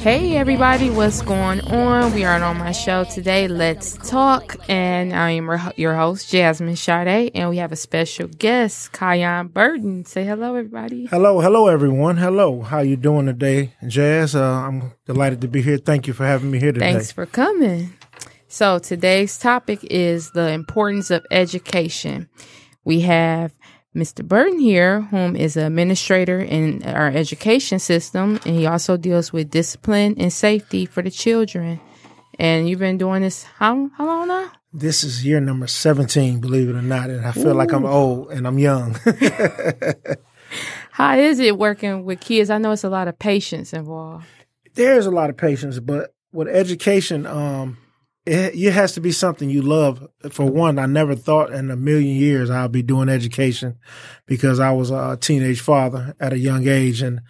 Hey everybody, what's going on? We are on my show today. Let's talk, and I am your host Jasmine Sade, and we have a special guest, Kyon Burton. Say hello, everybody. Hello, hello, everyone. Hello, how you doing today, Jazz? Uh, I'm delighted to be here. Thank you for having me here today. Thanks for coming. So today's topic is the importance of education. We have Mr. Burton here, whom is an administrator in our education system, and he also deals with discipline and safety for the children. And you've been doing this how how long now? This is year number seventeen, believe it or not, and I feel Ooh. like I'm old and I'm young. how is it working with kids? I know it's a lot of patience involved. There's a lot of patience, but with education, um, it, it has to be something you love. For one, I never thought in a million years I'll be doing education because I was a teenage father at a young age. And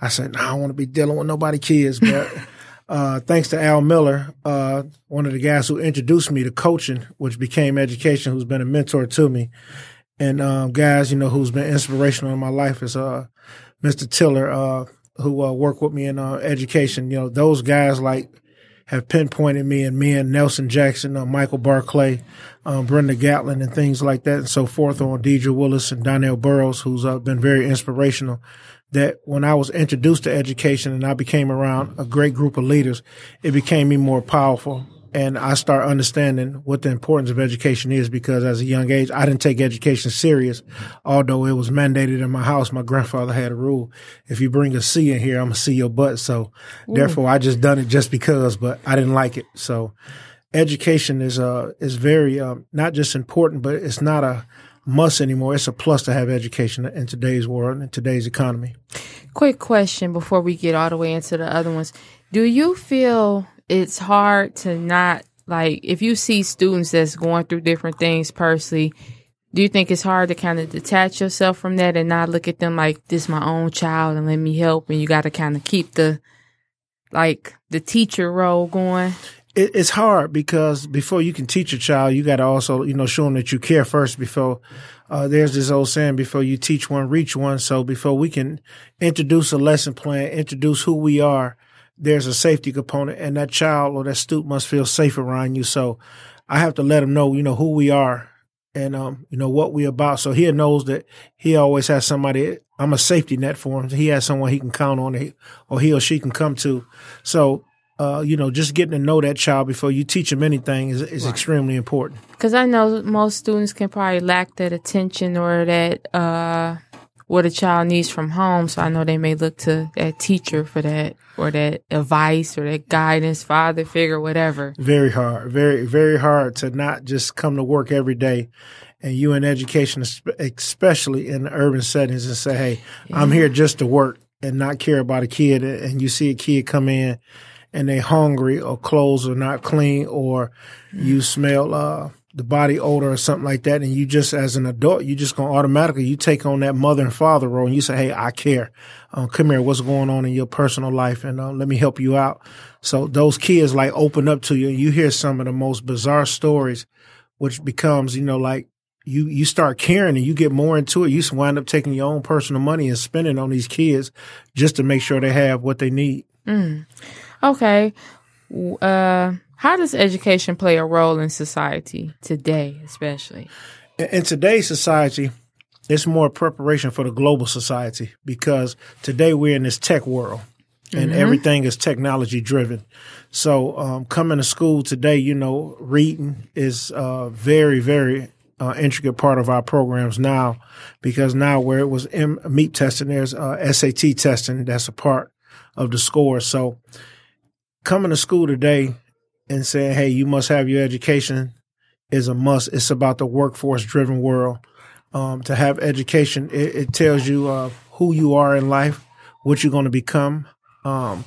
I said, no, I don't want to be dealing with nobody kids. But, uh, thanks to Al Miller, uh, one of the guys who introduced me to coaching, which became education, who's been a mentor to me. And, um, guys, you know, who's been inspirational in my life is, uh, Mr. Tiller, uh, who, uh, worked with me in, uh, education. You know, those guys like, have pinpointed me and me and Nelson Jackson, uh, Michael Barclay, um, Brenda Gatlin, and things like that, and so forth on Deidre Willis and Donnell Burrows, who's uh, been very inspirational. That when I was introduced to education and I became around a great group of leaders, it became me more powerful and I start understanding what the importance of education is because as a young age, I didn't take education serious, although it was mandated in my house. My grandfather had a rule: if you bring a C in here, I'm gonna see your butt. So, Ooh. therefore, I just done it just because, but I didn't like it. So, education is uh is very um, not just important, but it's not a must anymore. It's a plus to have education in today's world in today's economy. Quick question before we get all the way into the other ones: Do you feel it's hard to not like if you see students that's going through different things personally do you think it's hard to kind of detach yourself from that and not look at them like this my own child and let me help and you got to kind of keep the like the teacher role going? It, it's hard because before you can teach a child you got to also you know show them that you care first before uh, there's this old saying before you teach one reach one. So before we can introduce a lesson plan introduce who we are there's a safety component and that child or that student must feel safe around you. So I have to let him know, you know, who we are and, um, you know, what we're about. So he knows that he always has somebody, I'm a safety net for him. He has someone he can count on or he or she can come to. So, uh, you know, just getting to know that child before you teach them anything is, is right. extremely important. Because I know most students can probably lack that attention or that, uh, what a child needs from home. So I know they may look to that teacher for that or that advice or that guidance, father figure, whatever. Very hard, very, very hard to not just come to work every day and you in education, especially in urban settings and say, Hey, yeah. I'm here just to work and not care about a kid. And you see a kid come in and they hungry or clothes are not clean or you smell, uh, the body odor or something like that, and you just as an adult, you just gonna automatically you take on that mother and father role, and you say, "Hey, I care. Uh, come here. What's going on in your personal life, and uh, let me help you out." So those kids like open up to you, and you hear some of the most bizarre stories, which becomes you know like you you start caring and you get more into it. You wind up taking your own personal money and spending on these kids just to make sure they have what they need. Mm. Okay. Uh how does education play a role in society today, especially? In today's society, it's more preparation for the global society because today we're in this tech world and mm-hmm. everything is technology driven. So, um, coming to school today, you know, reading is a very, very uh, intricate part of our programs now because now where it was M- MEAP testing, there's uh, SAT testing that's a part of the score. So, coming to school today, and saying, hey, you must have your education is a must. It's about the workforce driven world. Um, to have education, it, it tells you uh, who you are in life, what you're going to become. Um,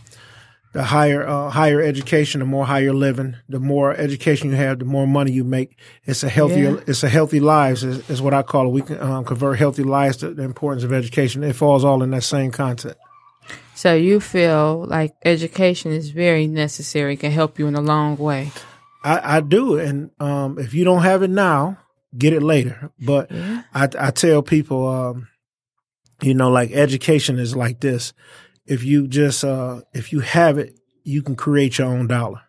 the higher uh, higher education, the more higher living, the more education you have, the more money you make. It's a healthier, yeah. it's a healthy lives is, is, what I call it. We can um, convert healthy lives to the importance of education. It falls all in that same content. So you feel like education is very necessary, can help you in a long way. I, I do, and um, if you don't have it now, get it later. But Yeah. I, I tell people, um, you know, like education is like this. If you just, uh, if you have it, you can create your own dollar.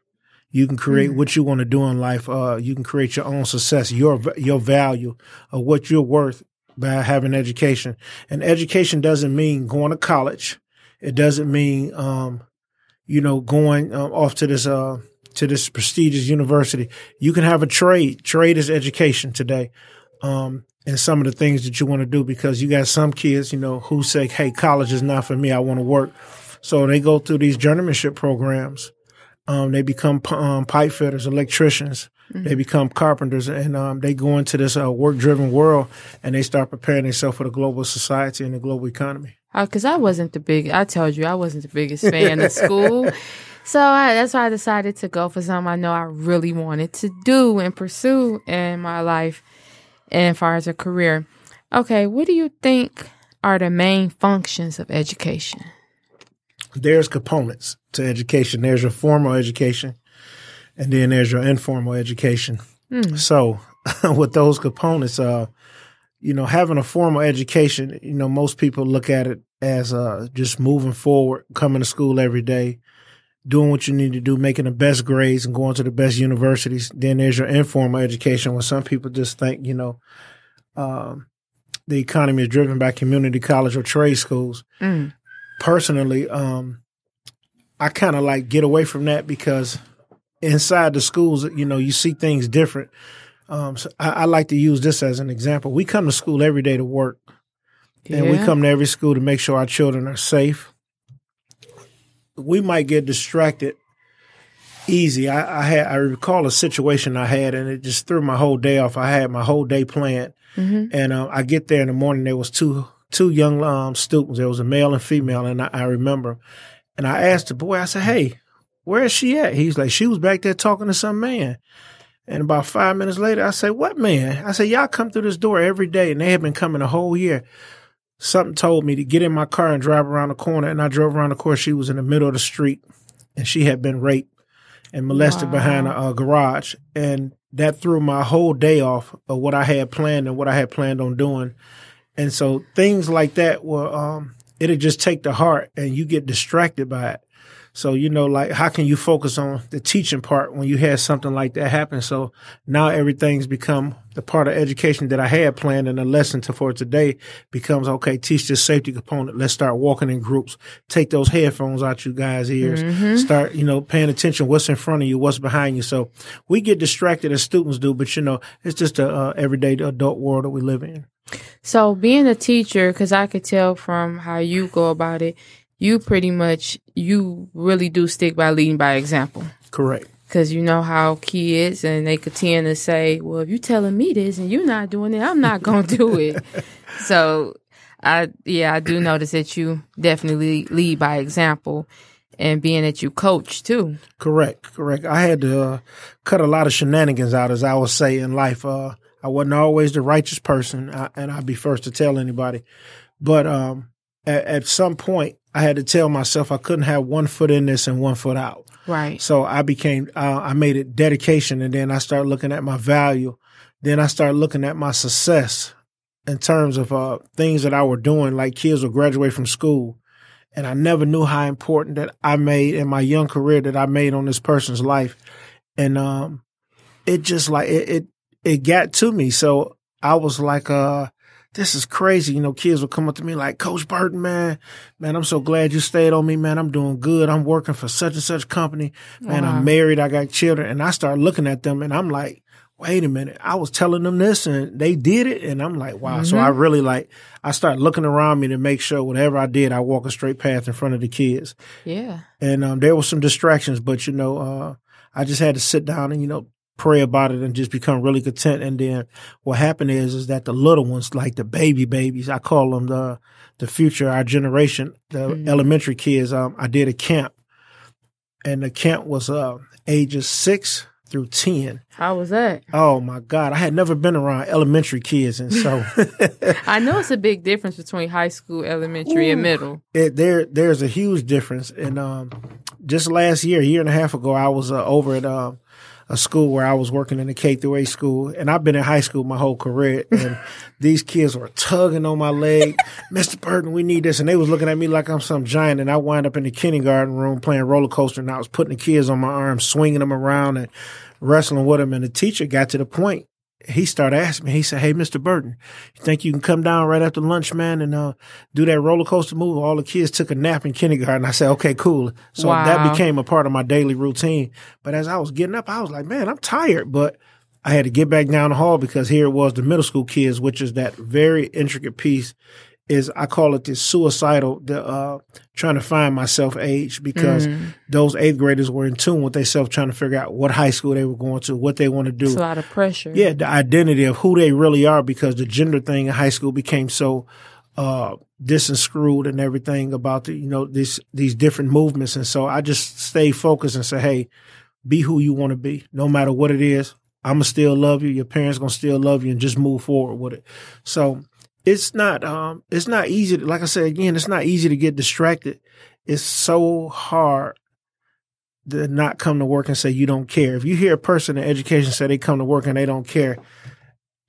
You can create what you want to do in life. Uh, you can create your own success, your your value of what you're worth by having education. And education doesn't mean going to college. It doesn't mean, um, you know, going um, off to this uh, to this prestigious university. You can have a trade. Trade is education today. Um, and some of the things that you want to do because you got some kids, you know, who say, Hey, college is not for me. I want to work. So they go through these journeymanship programs. Um, they become um, pipe fitters, electricians. They become carpenters, and um, they go into this uh, work-driven world, and they start preparing themselves for the global society and the global economy. Because I wasn't the big, I told you I wasn't the biggest fan of school. So I, that's why I decided to go for something I know I really wanted to do and pursue in my life and as far as a career. Okay, what do you think are the main functions of education? there's components to education. There's your formal education, and then there's your informal education. So, with those components, uh, you know, having a formal education, you know, most people look at it as uh, just moving forward, coming to school every day, doing what you need to do, making the best grades, and going to the best universities. Then there's your informal education, where some people just think, you know, um, the economy is driven by community college or trade schools Mm. personally, um, I kind of like get away from that because inside the schools, you know, you see things different. Um, so I, I like to use this as an example. We come to school every day to work, and we come to every school to make sure our children are safe. We might get distracted easy. I, I had I recall a situation I had, and it just threw my whole day off. I had my whole day planned, Mhm. and uh, I get there in the morning. There was two two young um, students. There was a male and female, and I, I remember. And I asked the boy. I said, "Hey, where is she at?" He's like, "She was back there talking to some man." And about five minutes later, I say, "What man?" I said, "Y'all come through this door every day, and they have been coming a whole year." Something told me to get in my car and drive around the corner, and I drove around the corner. She was in the middle of the street, and she had been raped and molested Wow. behind a, a garage, and that threw my whole day off of what I had planned and what I had planned on doing. And so things like that will um it'll just take the heart and you get distracted by it. So, you know, like how can you focus on the teaching part when you had something like that happen? So now everything's become the part of education that I had planned and the lesson to for today becomes okay, teach this safety component. Let's start walking in groups. Take those headphones out you guys' ears. Start, you know, paying attention what's in front of you, what's behind you. So we get distracted as students do, but you know, it's just a uh, everyday adult world that we live in. So being a teacher, because I could tell from how you go about it, you pretty much you really do stick by leading by example. Correct. Because you know how kids and they could tend to say, "Well, if you're telling me this and you're not doing it, I'm not gonna do it." so, I yeah, I do notice that you definitely lead by example, and being that you coach too. Correct, correct. I had to uh, cut a lot of shenanigans out, as I would say in life. Uh, I wasn't always the righteous person, I, and I'd be first to tell anybody. But um, at, at some point, I had to tell myself I couldn't have one foot in this and one foot out. Right. So I became, uh, I made it dedication, and then I started looking at my value. Then I started looking at my success in terms of uh, things that I were doing, like kids would graduate from school. And I never knew how important that I made in my young career that I made on this person's life. And um, it just like, it, it, it got to me. So I was like, uh, this is crazy. You know, kids would come up to me like, Coach Burton, man, man, I'm so glad you stayed on me, man. I'm doing good. I'm working for such and such company. Man, Wow. I'm married. I got children. And I start looking at them and I'm like, wait a minute. I was telling them this and they did it. And I'm like, wow. So I really like, I start looking around me to make sure whatever I did, I walk a straight path in front of the kids. Yeah. And um, there were some distractions, but you know, uh, I just had to sit down and, you know, pray about it and just become really content. And then what happened is, is that the little ones, like the baby babies, I call them the, the future, our generation, the elementary kids, um, I did a camp and the camp was, uh, ages six through 10. How was that? Oh my God. I had never been around elementary kids. And so I know it's a big difference between high school, elementary, Ooh, and middle. It, there, there's a huge difference. And um, just last year, a year and a half ago, I was uh, over at uh, a school where I was working in a K through 8 school, and I've been in high school my whole career. And these kids were tugging on my leg, Mr. Burton, we need this, and they was looking at me like I'm some giant. And I wind up in the kindergarten room playing roller coaster, and I was putting the kids on my arm, swinging them around, and wrestling with them. And the teacher got to the point he started asking me, he said, Hey, Mr. Burton, you think you can come down right after lunch, man, and uh, do that roller coaster move? All the kids took a nap in kindergarten. I said, Okay, cool. So wow. that became a part of my daily routine. But as I was getting up, I was like, Man, I'm tired. But I had to get back down the hall because here it was the middle school kids, which is that very intricate piece is I call it the suicidal, the uh, trying to find myself age because mm-hmm. those eighth graders were in tune with themselves, trying to figure out what high school they were going to, what they want to do. It's a lot of pressure. Yeah, the identity of who they really are because the gender thing in high school became so uh, screwed and everything about the you know these these different movements, and so I just stay focused and say, hey, be who you want to be, no matter what it is. I'm gonna still love you. Your parents gonna still love you, and just move forward with it. So it's not um it's not easy to, like I said again, it's not easy to get distracted. It's so hard to not come to work and say you don't care. If you hear a person in education say they come to work and they don't care,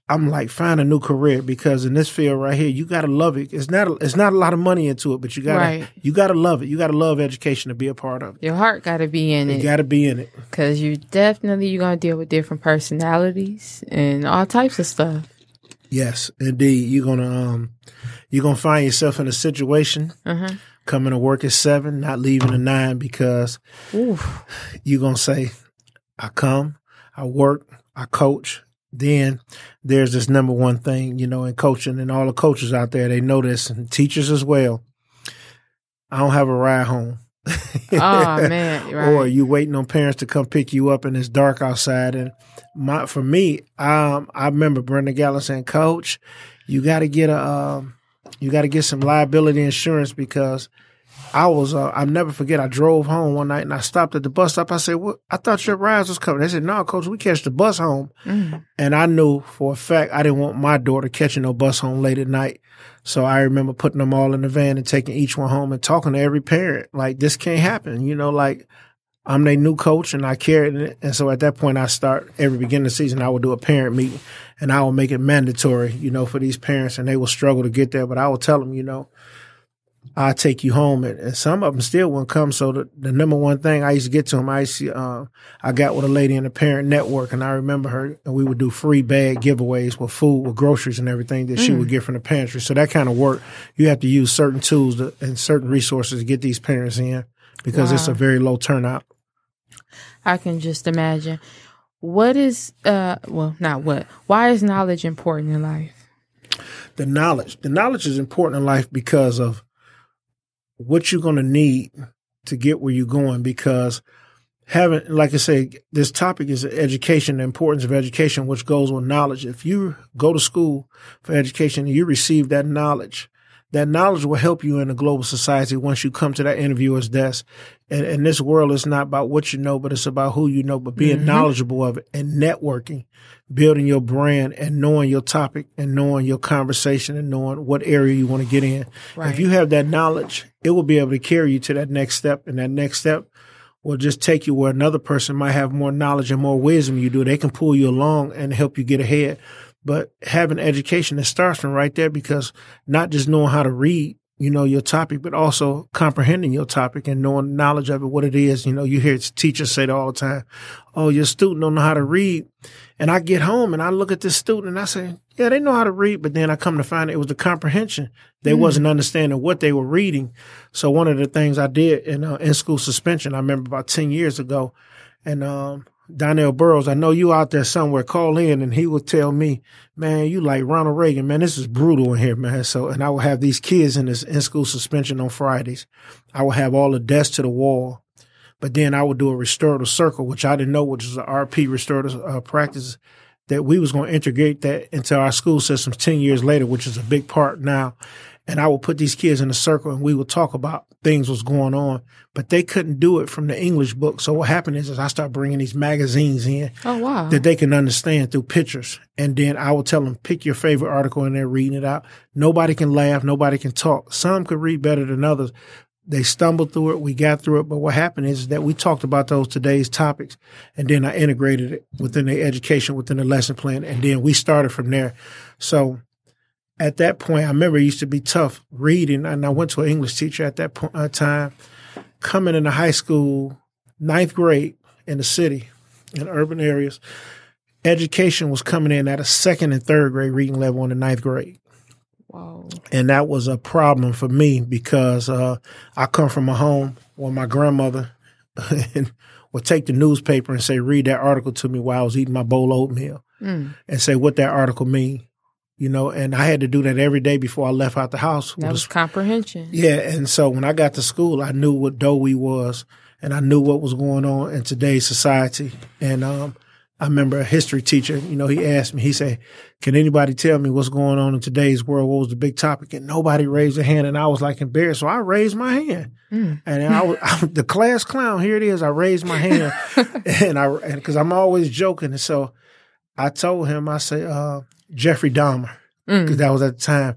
I'm like find a new career because in this field right here, you gotta love it. It's not a, it's not a lot of money into it, but you gotta right. you gotta love it. You gotta love education to be a part of it. Your heart gotta be in you it. You gotta be in it because you definitely you're gonna deal with different personalities and all types of stuff. Yes, indeed. You're gonna um, you're gonna find yourself in a situation uh-huh. coming to work at seven, not leaving at nine because Oof. you're gonna say, "I come, I work, I coach." Then there's this number one thing, you know, in coaching, and all the coaches out there they know this, and teachers as well. I don't have a ride home. oh man! Right. Or you waiting on parents to come pick you up, and it's dark outside, and my for me, um, I remember Brenda Gallo saying, "Coach, you got to get a, um, you got to get some liability insurance because." I was, uh, I'll never forget. I drove home one night and I stopped at the bus stop. I said, "What? I thought your rides was coming." They said, "No, coach, we catch the bus home." Mm. And I knew for a fact I didn't want my daughter catching no bus home late at night. So I remember putting them all in the van and taking each one home and talking to every parent like, "This can't happen." You know, like I'm their new coach and I carried it. And so at that point, I start every beginning of the season, I will do a parent meeting and I will make it mandatory, you know, for these parents and they will struggle to get there. But I will tell them, you know, I'll take you home. And, and some of them still won't come. So the, the, number one thing I used to get to them, I used to, uh, I got with a lady in the parent network and I remember her and we would do free bag giveaways with food, with groceries and everything that mm. she would get from the pantry. So that kind of work, you have to use certain tools to, and certain resources to get these parents in because wow. it's a very low turnout. I can just imagine. What is uh well not what. Why is knowledge important in life? The knowledge. The knowledge is important in life because of what you're gonna need to get where you're going because having like I say, this topic is education, the importance of education, which goes with knowledge. If you go to school for education you receive that knowledge, that knowledge will help you in a global society once you come to that interviewer's desk. And, and this world is not about what you know, but it's about who you know, but being mm-hmm. knowledgeable of it and networking, building your brand and knowing your topic and knowing your conversation and knowing what area you want to get in. Right. If you have that knowledge, it will be able to carry you to that next step. And that next step will just take you where another person might have more knowledge and more wisdom you do. They can pull you along and help you get ahead. But having education that starts from right there because not just knowing how to read, you know, your topic, but also comprehending your topic and knowing knowledge of it, what it is. You know, you hear teachers say that all the time. Oh, your student don't know how to read. And I get home and I look at this student and I say, yeah, they know how to read. But then I come to find it was the comprehension. They mm. wasn't understanding what they were reading. So one of the things I did in, uh, in school suspension, I remember about 10 years ago, and, um, Donnell Burrows, I know you out there somewhere. Call in and he will tell me, man, you like Ronald Reagan, man. This is brutal in here, man. So, and I will have these kids in this in school suspension on Fridays. I will have all the desks to the wall, but then I would do a restorative circle, which I didn't know, which is an RP restorative uh, practice that we was going to integrate that into our school systems 10 years later, which is a big part now. And I would put these kids in a circle and we would talk about things was going on, but they couldn't do it from the English book. So what happened is, is I start bringing these magazines in Oh wow. that they can understand through pictures. And then I will tell them, pick your favorite article and they're reading it out. Nobody can laugh. Nobody can talk. Some could read better than others. They stumbled through it. We got through it. But what happened is that we talked about those today's topics and then I integrated it within the education, within the lesson plan. And then we started from there. So at that point, I remember it used to be tough reading. And I went to an English teacher at that point, uh, time, coming into high school, ninth grade in the city, in urban areas. Education was coming in at a second and third grade reading level in the ninth grade. Whoa. And that was a problem for me because uh, I come from a home where my grandmother would take the newspaper and say, read that article to me while I was eating my bowl of oatmeal Mm. and say what that article mean. You know, and I had to do that every day before I left out the house. That was comprehension. yeah, and so when I got to school, I knew what Dewey was, and I knew what was going on in today's society. And um, I remember a history teacher, you know, he asked me, he said, "Can anybody tell me what's going on in today's world? What was the big topic?" And nobody raised a hand, and I was like embarrassed, so I raised my hand. Mm. And I was I, the class clown. Here it is. I raised my hand, and I because I'm always joking, and so I told him, I say, uh, Jeffrey Dahmer because Mm. that was at the time.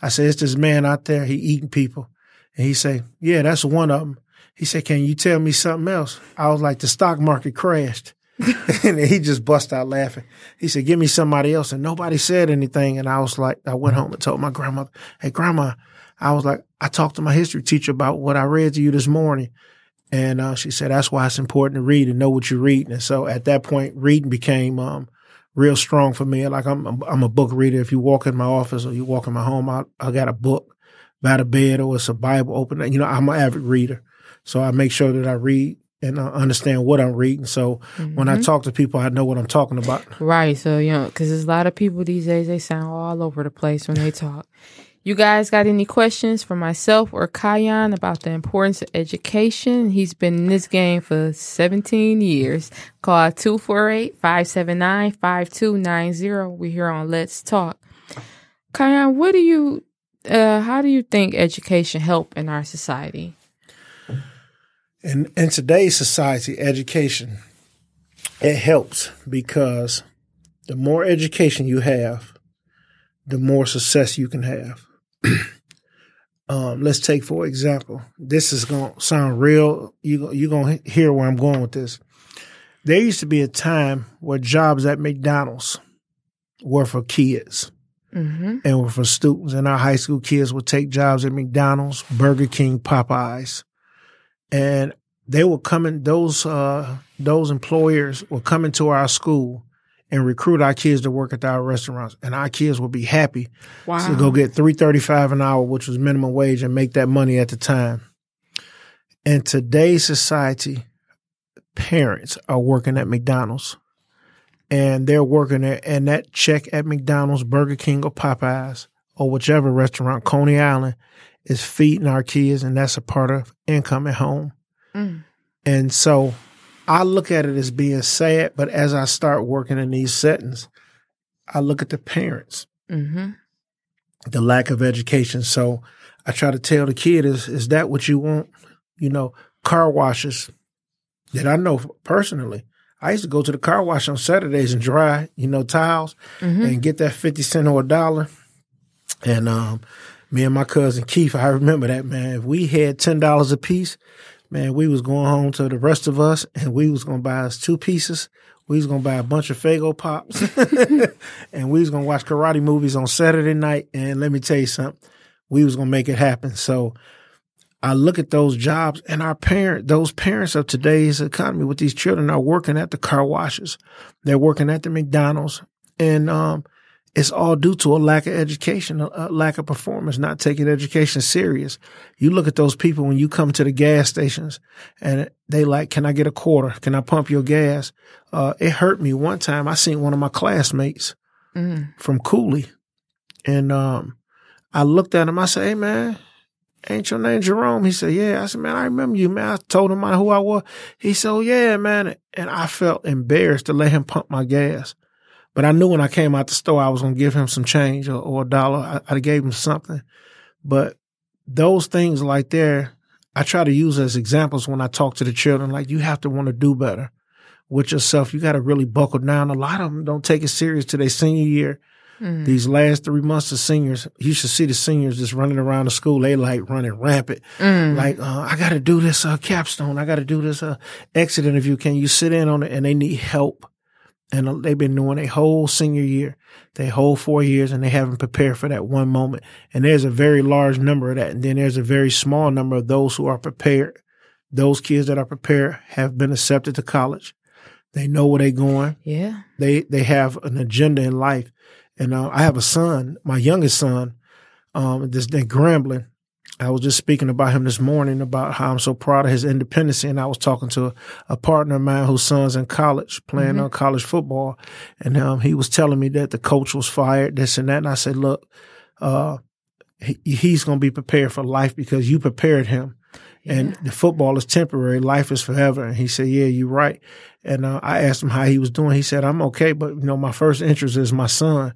I said, it's this man out there, he eating people. And he said, yeah, that's one of them. He said, can you tell me something else? I was like, the stock market crashed. and he just bust out laughing. He said, give me somebody else. And nobody said anything. And I was like, I went home and told my grandmother, hey, grandma, I was like, I talked to my history teacher about what I read to you this morning. And uh, she said, that's why it's important to read and know what you're reading. And so at that point, reading became um, real strong for me. Like I'm, I'm a book reader. If you walk in my office or you walk in my home, I, I got a book by the bed or it's a Bible open. You know, I'm an avid reader, so I make sure that I read and uh, understand what I'm reading. So when I Mhm. talk to people, I know what I'm talking about. Right. So, you know, because there's a lot of people these days, they sound all over the place when they talk. You guys got any questions for myself or Kayan about the importance of education? He's been in this game for 17 years. Call 248 579 5290. We're here on Let's Talk. Kayan, what do you, uh, how do you think education help in our society? In in today's society, education it helps because the more education you have, the more success you can have. um, let's take for example. This is going to sound real. You you going to hear where I'm going with this. There used to be a time where jobs at McDonald's were for kids Mm-hmm. and were for students, and our high school kids would take jobs at McDonald's, Burger King, Popeyes, and they were coming. Those uh, those employers were coming to our school and recruit our kids to work at our restaurants, and our kids would be happy Wow. to go get three thirty five an hour, which was minimum wage, and make that money at the time. In today's society, parents are working at McDonald's, and they're working there, and that check at McDonald's, Burger King, or Popeyes, or whichever restaurant, Coney Island, is feeding our kids, and that's a part of income at home. Mm. And so I look at it as being sad, but as I start working in these settings, I look at the parents Mm-hmm. the lack of education. So I try to tell the kid is is that what you want? You know, car washes that I know personally. I used to go to the car wash on Saturdays and dry, you know, tiles Mm-hmm. and get that fifty cent or a dollar. And um, me and my cousin Keith, I remember that man. If we had ten dollars a piece, man, we was going home to the rest of us, and we was gonna buy us two pieces. We was gonna buy a bunch of Faygo pops, and we was gonna watch karate movies on Saturday night. And let me tell you something, we was gonna make it happen. So I look at those jobs, and our parent, those parents of today's economy with these children are working at the car washes, they're working at the McDonald's, and um, it's all due to a lack of education, a, lack of performance, not taking education serious. You look at those people when you come to the gas stations and they like, can I get a quarter? Can I pump your gas? Uh, it hurt me one time. I seen one of my classmates Mm. from Cooley and, um, I looked at him. I said, Hey man, ain't your name Jerome? He said, Yeah. I said, Man, I remember you, man. I told him who I was. He said, oh, Yeah, man. And I felt embarrassed to let him pump my gas. But I knew when I came out the store, I was going to give him some change or, or a dollar. I, I gave him something. But those things like there, I try to use as examples when I talk to the children. Like you have to want to do better with yourself. You got to really buckle down. A lot of them don't take it serious to their senior year. Mm. These last three months of seniors, you should see the seniors just running around the school. They like running rampant. Mm. Like, uh, I got to do this uh, capstone. I got to do this uh, exit interview. Can you sit in on it? And they need help. And they've been doing a whole senior year, they whole four years, and they haven't prepared for that one moment. And there's a very large number of that. And then there's a very small number of those who are prepared. Those kids that are prepared have been accepted to college. They know where they're going. Yeah. They they have an agenda in life. And uh, I have a son, my youngest son, um, this named Grambling. I was just speaking about him this morning about how I'm so proud of his independence. And I was talking to a, a partner of mine whose son's in college playing mm-hmm. on college football. And um, he was telling me that the coach was fired, this and that. And I said, look, uh, he, he's going to be prepared for life because you prepared him. Yeah. And the football is temporary. Life is forever. And he said, yeah, you're right. And uh, I asked him how he was doing. He said, I'm okay, but you know, my first interest is my son.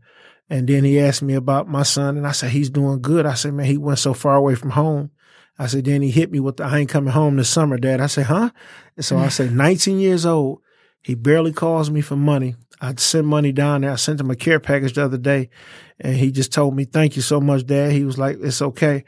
And then he asked me about my son, and I said, he's doing good. I said, man, he went so far away from home. I said, then he hit me with the, I ain't coming home this summer, dad. I said, huh? And so I mm. said, 19 years old. He barely calls me for money. I'd send money down there. I sent him a care package the other day and he just told me, thank you so much, dad. He was like, it's okay.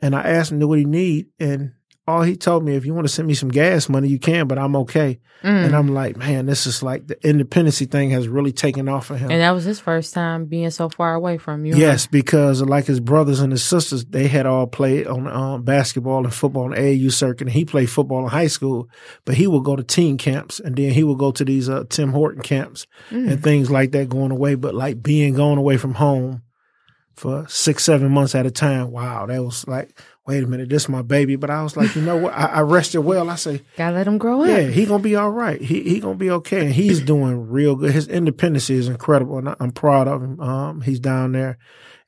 And I asked him what he need. And all he told me, if you want to send me some gas money, you can, but I'm okay. Mm. And I'm like, man, this is like the independency thing has really taken off for him. And that was his first time being so far away from you. Yes, because like his brothers and his sisters, they had all played on um, basketball and football the AAU circuit. And he played football in high school, but he would go to team camps and then he would go to these uh, Tim Horton camps mm. and things like that going away. But like being going away from home for six, seven months at a time, wow, that was like – wait a minute, this is my baby. But I was like, you know what? I, I rested well. I say, gotta let him grow up. Yeah, he gonna be all right. He he gonna be okay, and he's doing real good. His independence is incredible, and I'm proud of him. Um, he's down there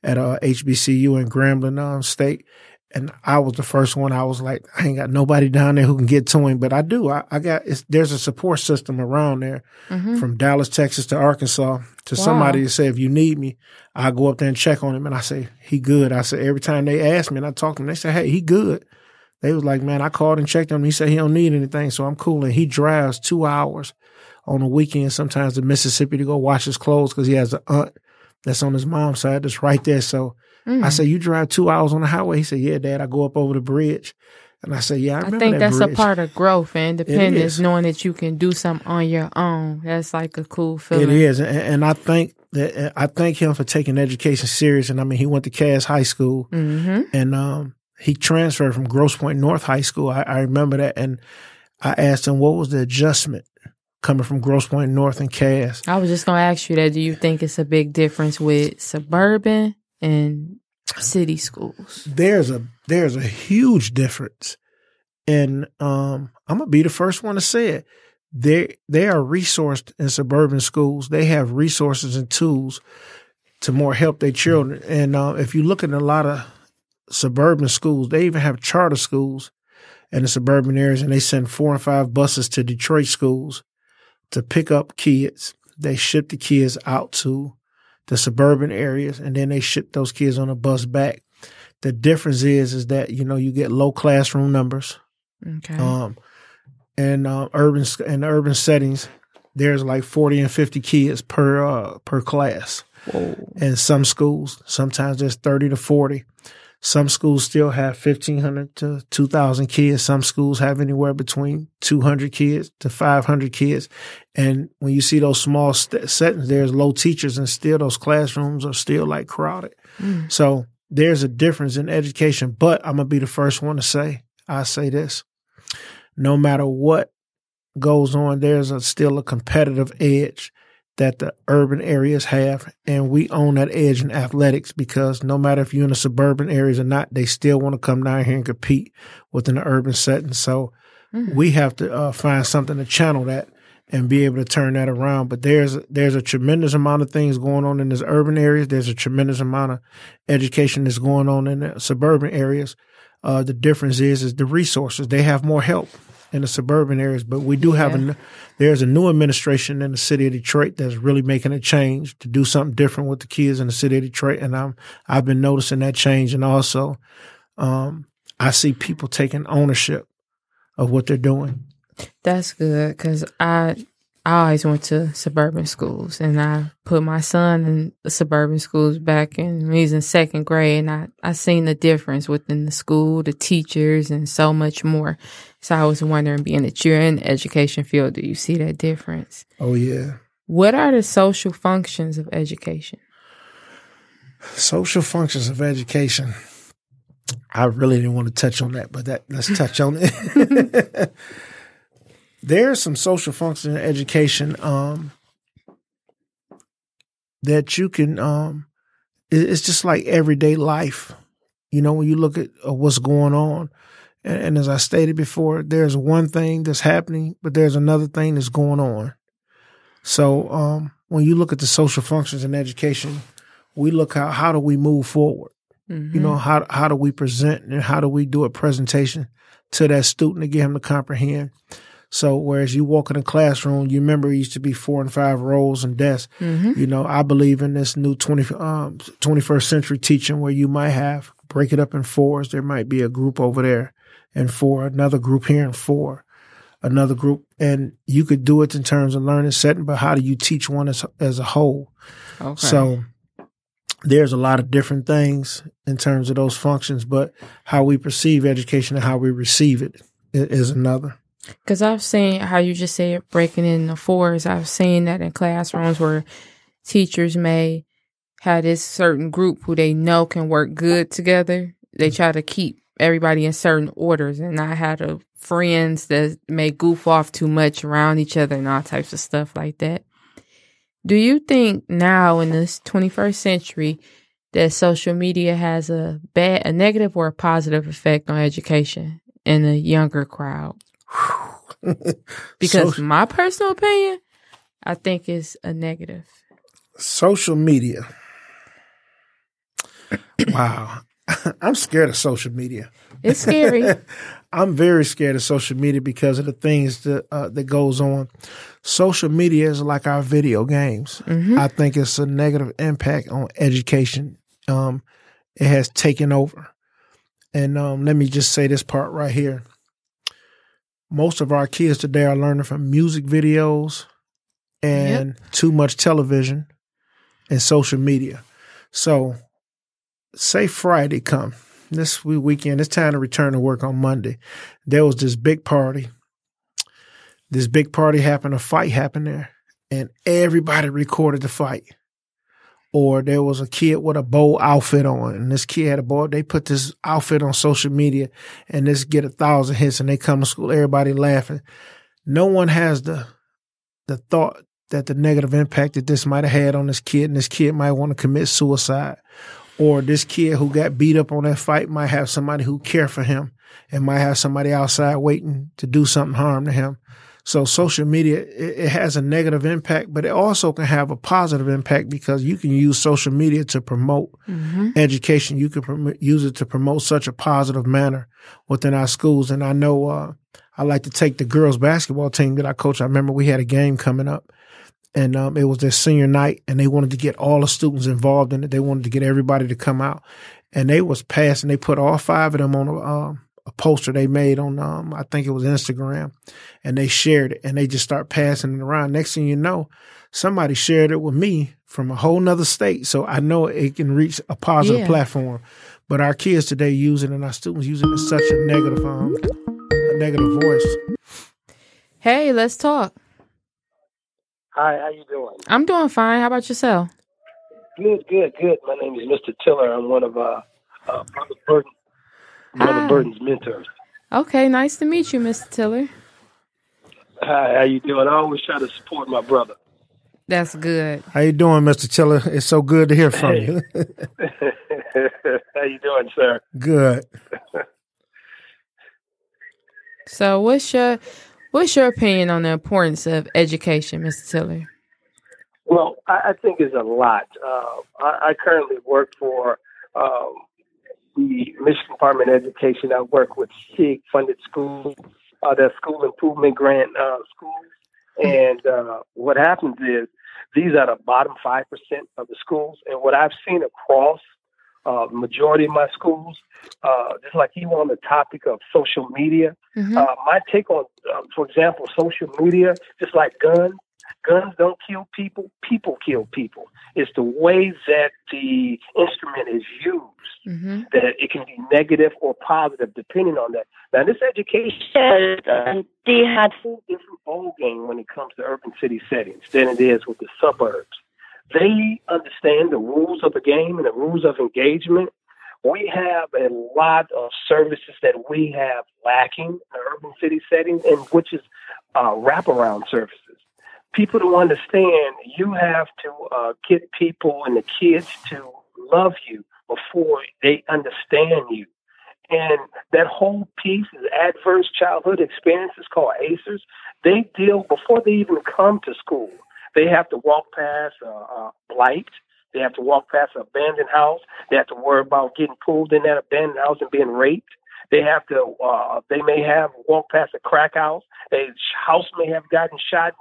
at uh, HBCU in Grambling um, State, and I was the first one. I was like, I ain't got nobody down there who can get to him, but I do. I, I got there's a support system around there, mm-hmm. from Dallas, Texas to Arkansas to wow. somebody to say if you need me, I go up there and check on him, and I say he good. I say every time they ask me and I talk to him, they say, hey, he good. They was like, man, I called and checked on him. He said he don't need anything, so I'm cool. And he drives two hours on the weekend sometimes to Mississippi to go wash his clothes because he has an aunt that's on his mom's side that's right there. So Mm. I said, "You drive two hours on the highway?" He said, "Yeah, Dad. I go up over the bridge." And I said, "Yeah, I, I think that that's bridge. a part of growth and independence, knowing that you can do something on your own. That's like a cool feeling. It is, and, and I think that I thank him for taking education serious. And I mean, he went to Cass High School, mm-hmm. and um, he transferred from Grosse Pointe North High School. I, I remember that, and I asked him what was the adjustment coming from Grosse Pointe North and Cass. I was just going to ask you that. Do you think it's a big difference with suburban and city schools? There's a there's a huge difference, and um, I'm gonna be the first one to say it. They they are resourced in suburban schools. They have resources and tools to more help their children. And uh, if you look at a lot of suburban schools, they even have charter schools in the suburban areas, and they send four and five buses to Detroit schools to pick up kids. They ship the kids out to the suburban areas, and then they ship those kids on a bus back. The difference is, is that you know you get low classroom numbers. Okay. Um, and uh, urban in urban settings, there's like forty and fifty kids per uh, per class. Whoa. And some schools, sometimes there's thirty to forty. Some schools still have 1,500 to 2,000 kids. Some schools have anywhere between 200 kids to 500 kids. And when you see those small st- settings, there's low teachers and still those classrooms are still like crowded. Mm. So there's a difference in education. But I'm going to be the first one to say, I say this no matter what goes on, there's a, still a competitive edge that the urban areas have. And we own that edge in athletics because no matter if you're in the suburban areas or not, they still want to come down here and compete within the urban setting. So mm-hmm. we have to uh, find something to channel that and be able to turn that around. But there's there's a tremendous amount of things going on in this urban areas. There's a tremendous amount of education that's going on in the suburban areas. Uh, the difference is is the resources. They have more help in the suburban areas, but we do have Yeah. a there's a new administration in the city of Detroit that's really making a change to do something different with the kids in the city of Detroit, and I'm I've been noticing that change, and also um, I see people taking ownership of what they're doing. That's good because I I always went to suburban schools and I put my son in the suburban schools back in when he was in second grade and I I seen the difference within the school, the teachers, and so much more. So I was wondering, being that you're in the education field, do you see that difference? Oh yeah, What are the social functions of education? social functions of education. I really didn't want to touch on that, but that let's touch on it. There's some social functions in education um, that you can. Um, it's just like everyday life. You know, when you look at uh, what's going on, and, and as I stated before, there's one thing that's happening, but there's another thing that's going on. So um, when you look at the social functions in education, we look how how do we move forward you know how how do we present and how do we do a presentation to that student to get him to comprehend so whereas you walk in a classroom you remember it used to be four and five rows and desks. Hmm you know i believe in this new 20, um, 21st century teaching where you might have break it up in fours. There might be a group over there and four another group here and four another group. And you could do it in terms of learning setting but how do you teach one as, as a whole? Okay. so there's a lot of different things in terms of those functions, but how we perceive education and how we receive it is another. Because I've seen how you just say it breaking in the fours. I've seen that in classrooms where teachers may have this certain group who they know can work good together. They mm-hmm. try to keep everybody in certain orders and not have the friends that may goof off too much around each other and all types of stuff like that. Do you think now in this 21st century that social media has a bad, a negative or a positive effect on education in the younger crowd? Because So- my personal opinion, I think is a negative. social media. Wow. I'm scared of social media. It's scary. I'm very scared of social media because of the things that uh, that goes on. Social media is like our video games. hmm I think it's a negative impact on education. Um, it has taken over. And um, let me just say this part right here. Most of our kids today are learning from music videos and too much television and social media. So, say Friday come this weekend. It's time to return to work on Monday. There was this big party. This big party happened. A fight happened there and everybody recorded the fight. Or there was a kid with a bow outfit on, and this kid had a bow. They put this outfit on social media, and this get a thousand hits, and they come to school, everybody laughing. No one has the the thought that the negative impact that this might have had on this kid, and this kid might want to commit suicide, or this kid who got beat up on that fight might have somebody who care for him, and might have somebody outside waiting to do something harm to him. So social media, it, it has a negative impact, but it also can have a positive impact because you can use social media to promote hmm education. You can prom- use it to promote such a positive manner within our schools. And I know, uh, I like to take the girls basketball team that I coach. I remember we had a game coming up and, um, it was their senior night and they wanted to get all the students involved in it. They wanted to get everybody to come out and they was passing. They put all five of them on a, um, a poster they made on, um, I think it was Instagram and they shared it and they just start passing it around. Next thing you know, somebody shared it with me from a whole nother state. So I know it can reach a positive Yeah. platform. But our kids today use it and our students use it in such a negative, um, a negative voice. Hey, let's talk. Hi, how you doing? I'm doing fine. How about yourself? Good, good, good. My name is Mr. Tiller. I'm one of uh, uh Brother Burton, Brother Hi. Burton's mentors. Okay, nice to meet you, Mr. Tiller. Hi, how you doing? I always try to support my brother. That's good. How you doing, Mr. Tiller? It's so good to hear from Hey. you. how you doing, sir? good. So, what's your what's your opinion on the importance of education, Mr. Tiller? Well, I, I think it's a lot. Uh, I, I currently work for the Michigan Department of Education. I work with SIG funded schools, uh, that school improvement grant uh, schools. And uh, what happens is these are the bottom 5% of the schools. And what I've seen across uh, majority of my schools, uh, just like you on the topic of social media, Mhm. uh, my take on, uh, for example, social media, just like guns, guns don't kill people, people kill people. It's the way that the instrument is used hmm that it can be negative or positive depending on that. Now, this education uh, they had full different ball game when it comes to urban city settings than it is with the suburbs. They understand the rules of the game and the rules of engagement. We have a lot of services that we have lacking in urban city settings, and which is uh, wraparound services. People don't understand you have to uh, get people and the kids to love you before they understand you. And that whole piece is adverse childhood experiences called ACEs. They deal before they even come to school. They have to walk past a, a blight. They have to walk past an abandoned house. They have to worry about getting pulled in that abandoned house and being raped. They have to. Uh, they may have walked past a crack house. A house may have gotten shot,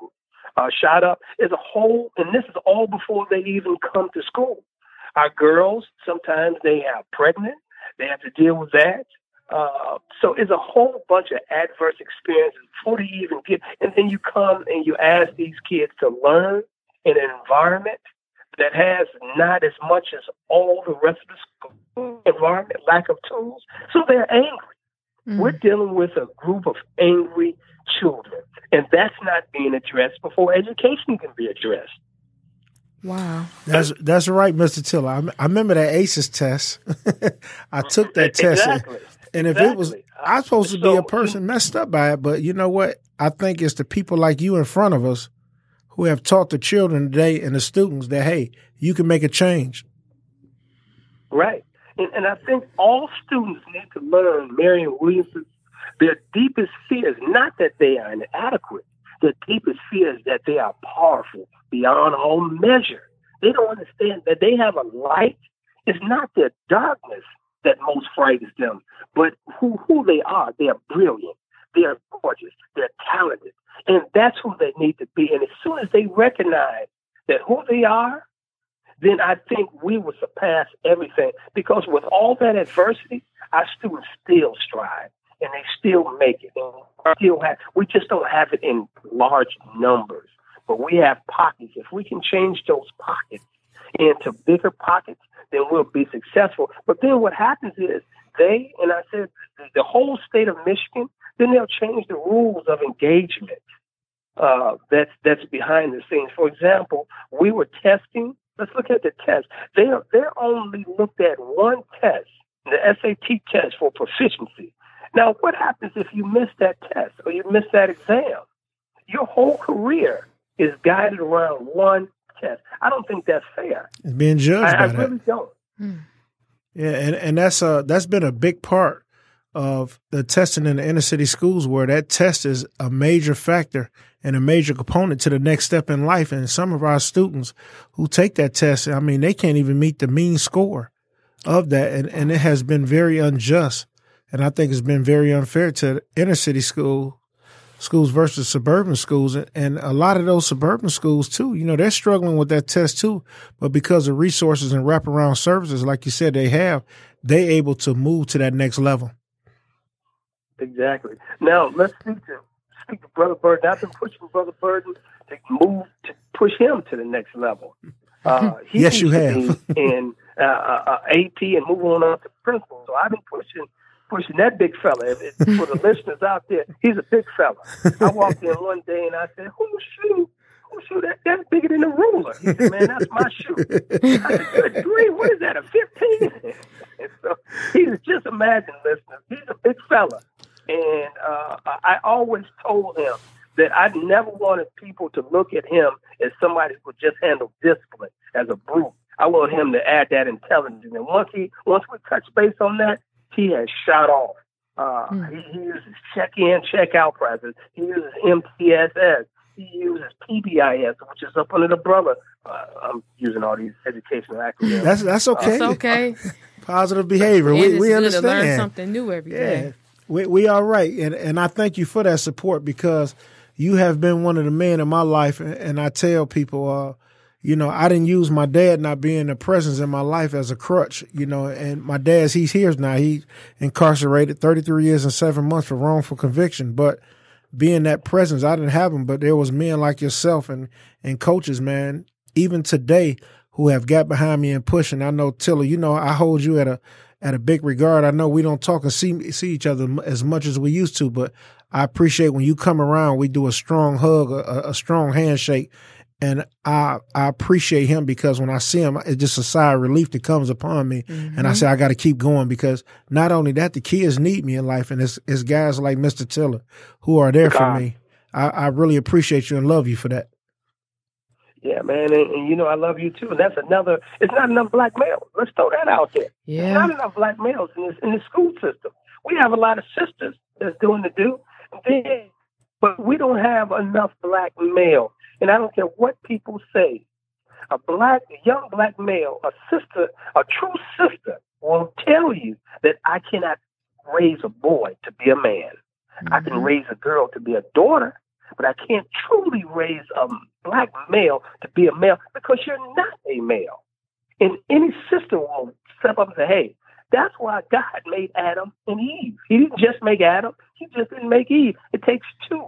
uh, shot up. There's a whole, and this is all before they even come to school. Our girls sometimes they are pregnant. They have to deal with that. Uh, so it's a whole bunch of adverse experiences before they even get. And then you come and you ask these kids to learn in an environment that has not as much as all the rest of the school environment, lack of tools. So they're angry. Mm. We're dealing with a group of angry children, and that's not being addressed before education can be addressed. Wow. That's that's right, Mister Tiller. I, I remember that ACEs test. I took that mm-hmm. test, Exactly. and if it was, I was supposed to be a person mm-hmm. messed up by it. But you know what? I think it's the people like you in front of us who have taught the children today and the students that hey, you can make a change. Right. And, and I think all students need to learn Marianne Williamson's their deepest fear is not that they are inadequate. Their deepest fear is that they are powerful beyond all measure. They don't understand that they have a light. It's not their darkness that most frightens them, but who, who they are. They are brilliant. They are gorgeous. They're talented. And that's who they need to be. And as soon as they recognize that who they are, then I think we will surpass everything. Because with all that adversity, our students still strive and they still make it. And still have, we just don't have it in large numbers, but we have pockets. If we can change those pockets into bigger pockets, then we'll be successful. But then what happens is they, and I said the- whole state of Michigan, then they'll change the rules of engagement uh, that's that's behind the scenes. For example, we were testing. Let's look at the test. They they only looked at one test, the SAT test for proficiency. Now, what happens if you miss that test or you miss that exam? Your whole career is guided around one test. I don't think that's fair. It's being judged I, by I that. really don't. Yeah, and, and that's uh that's been a big part of the testing in the inner city schools where that test is a major factor and a major component to the next step in life. And some of our students who take that test, I mean, they can't even meet the mean score of that. And, and it has been very unjust. And I think it's been very unfair to inner city school schools versus suburban schools. And- a lot of those suburban schools too, you know, they're struggling with that test too. But because of resources and wraparound services, like you said, they have, they able to move to that next level. Exactly. Now let's speak to speak to Brother Burden. I've been pushing Brother Burden to move to push him to the next level. Uh, Yes, you have. in uh, uh, uh, AP and moving on up to principal. So I've been pushing pushing that big fella. If it, for the listeners out there, he's a big fella. I walked in one day and I said, "Whose shoe? Whose shoe? That that's bigger than a ruler." He said, "Man, that's my shoe." I said, "Good what is that? A 15? and so he's just imagine, listeners. He's a big fella, and uh, I always told him that I never wanted people to look at him as somebody who just handle discipline as a brute. I want him to add that intelligence. And once he once we touch base on that, he has shot off. Uh, Hmm. he, he uses check in, check out process. He uses MTSS. He uses PBIS, which is up under the brother. Uh, I'm using all these educational acronyms. That's that's okay. It's okay. Positive behavior. And we we understand. learn something new every day. Yeah. We we are right, and and I thank you for that support because you have been one of the men in my life, and, and I tell people, uh, you know, I didn't use my dad not being a presence in my life as a crutch, you know, and my dad's he's here now. He incarcerated 33 years and seven months for wrongful conviction, but being that presence, I didn't have him, but there was men like yourself and and coaches, man, even today who have got behind me and pushing. I know Tiller, you know, I hold you at a at a big regard. I know we don't talk and see see each other as much as we used to, but I appreciate when you come around. We do a strong hug, a, a strong handshake, and I I appreciate him because when I see him, it's just a sigh of relief that comes upon me, mm-hmm. and I say I got to keep going because not only that, the kids need me in life, and it's, it's guys like Mister Tiller who are there God. for me. I, I really appreciate you and love you for that. Yeah, man, and, and, you know I love you too. And that's another. It's not enough black males. Let's throw that out there. Yeah, it's not enough black males in this in the school system. We have a lot of sisters that's doing the do, but we don't have enough black male. And I don't care what people say. A black, a young black male, a sister, a true sister, will tell you that I cannot raise a boy to be a man. Mm-hmm. I can mm-hmm. raise a girl to be a daughter, but I can't truly raise a black male to be a male because you're not a male. And any sister will step up and say, hey, that's why God made Adam and Eve. He didn't just make Adam, he just didn't make Eve. It takes two.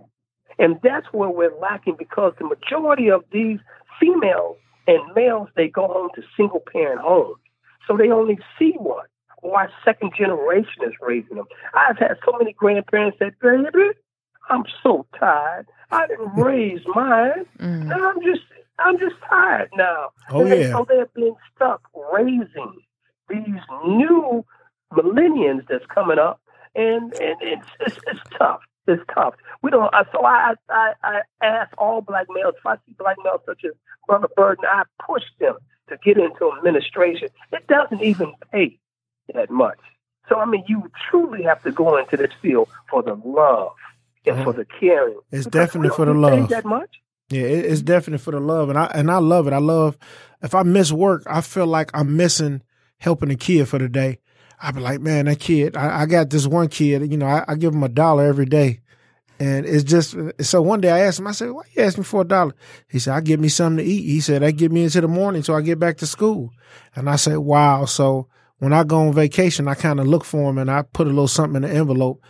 And that's where we're lacking because the majority of these females and males, they go home to single parent homes. So they only see one. Our second generation is raising them. I've had so many grandparents that, baby, I'm so tired. I didn't raise mine. Mm. And I'm just I'm just tired now. Oh and yeah. So they're being stuck raising these new millennials that's coming up, and and it's it's, it's tough. It's tough. We don't. Uh, so I, I I ask all black males. If I see black males such as Brother Burden, I push them to get into administration. It doesn't even pay that much. So I mean, you truly have to go into this field for the love and for the caring. It's definitely for the love. That much. Yeah, it's definitely for the love, and I and I love it. I love if I miss work, I feel like I'm missing helping a kid for the day. I be like, man, that kid. I, I got this one kid. You know, I, I, give him a dollar every day, and it's just so. One day I asked him, I said, "Why you ask me for a dollar?" He said, "I give me something to eat." He said, "That get me into the morning, so I get back to school." And I said, "Wow." So when I go on vacation, I kind of look for him and I put a little something in the envelope.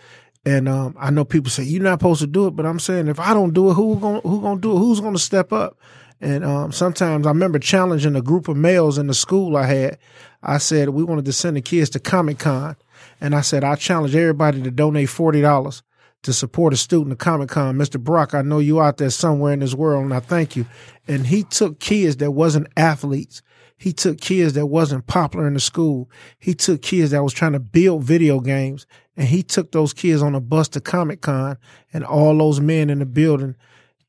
And um, I know people say you're not supposed to do it, but I'm saying if I don't do it, who gonna who gonna do it? Who's gonna step up? And um, sometimes I remember challenging a group of males in the school I had. I said we wanted to send the kids to Comic Con, and I said I challenge everybody to donate forty dollars to support a student at Comic Con. Mr. Brock, I know you out there somewhere in this world, and I thank you. And he took kids that wasn't athletes. He took kids that wasn't popular in the school. He took kids that was trying to build video games, and he took those kids on a bus to Comic Con, and all those men in the building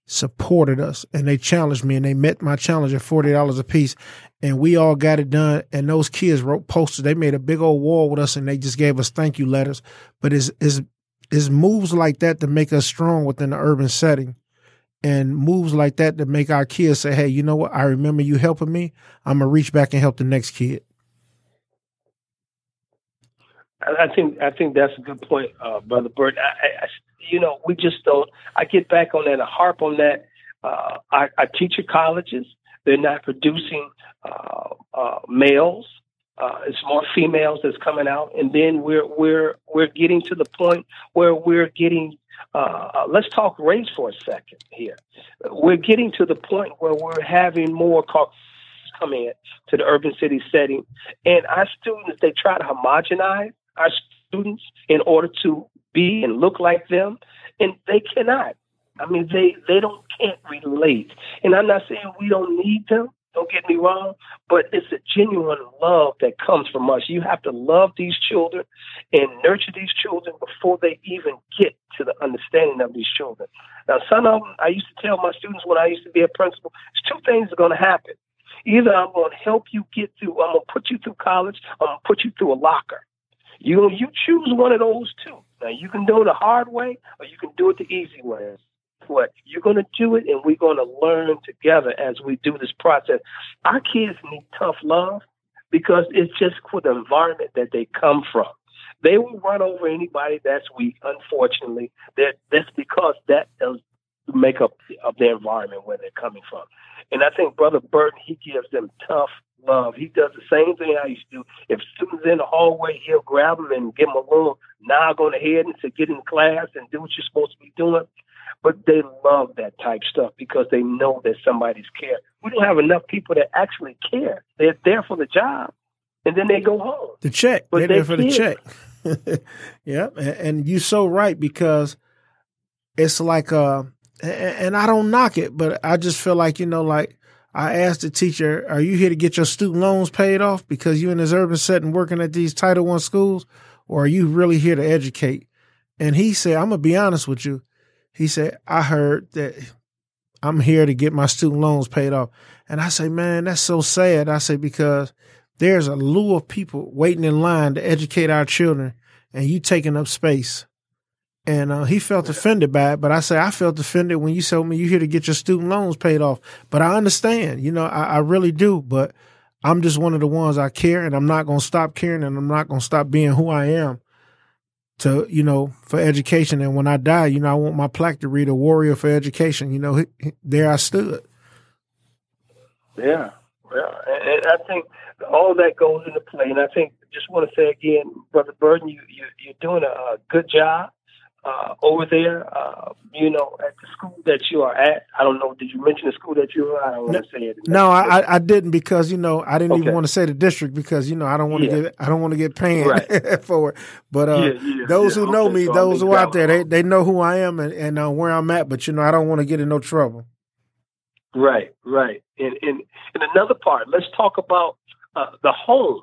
supported us and they challenged me and they met my challenge at $40 a piece and we all got it done and those kids wrote posters they made a big old wall with us and they just gave us thank you letters but it's it's, it's moves like that to make us strong within the urban setting and moves like that to make our kids say hey you know what i remember you helping me i'm gonna reach back and help the next kid I think I think that's a good point, uh, brother Bert. I, I, you know, we just don't. I get back on that, I harp on that. Uh, I, I teach at colleges. They're not producing uh, uh, males. Uh, it's more females that's coming out, and then we're we're we're getting to the point where we're getting. Uh, uh, let's talk race for a second here. We're getting to the point where we're having more Caucasians come in to the urban city setting, and our students they try to homogenize our students in order to be and look like them, and they cannot. I mean, they they don't can't relate. And I'm not saying we don't need them. Don't get me wrong, but it's a genuine love that comes from us. You have to love these children and nurture these children before they even get to the understanding of these children. Now, some of them, I used to tell my students when I used to be a principal, it's two things are going to happen. Either I'm going to help you get through, I'm going to put you through college, I'm going to put you through a locker. You you choose one of those two. Now you can do it the hard way or you can do it the easy way. What you're going to do it, and we're going to learn together as we do this process. Our kids need tough love because it's just for the environment that they come from. They will run over anybody that's weak. Unfortunately, that that's because that is the makeup of their environment where they're coming from. And I think Brother Burton he gives them tough love. He does the same thing I used to do. If students in the hallway, he'll grab them and give them a little nod on the head and say, "Get in class and do what you're supposed to be doing." But they love that type stuff because they know that somebody's care. We don't have enough people that actually care. They're there for the job, and then they go home. The check. But They're there for the check. yeah, and, you're so right because it's like uh, and I don't knock it, but I just feel like you know, like I asked the teacher, "Are you here to get your student loans paid off because you're in this urban setting working at these Title One schools, or are you really here to educate?" And he said, "I'm gonna be honest with you." He said, "I heard that I'm here to get my student loans paid off," and I say, "Man, that's so sad." I say because there's a slew of people waiting in line to educate our children, and you taking up space. And uh, he felt offended by it, but I say I felt offended when you told me you're here to get your student loans paid off. But I understand, you know, I, I really do. But I'm just one of the ones I care, and I'm not going to stop caring, and I'm not going to stop being who I am. To you know, for education, and when I die, you know, I want my plaque to read "A Warrior for Education." You know, he- he- there I stood. Yeah, yeah, and, I think all that goes into play. And I think just want to say again, Brother Burden, you you you're doing a good job uh, over there. Uh, you know, at the school that you are at. I don't know. Did you mention the school that you are? at? I don't want to say it. No, I, I- didn't because you know I didn't even want to say the district because you know I don't want to Yeah. get I don't want to get panned Right. for it. But uh, Yeah, yeah, those who know Okay, me, so those who out there, they they know who I am and, and uh, where I'm at. But you know I don't want to get in no trouble. Right, right. And and and another part, let's talk about uh, the home,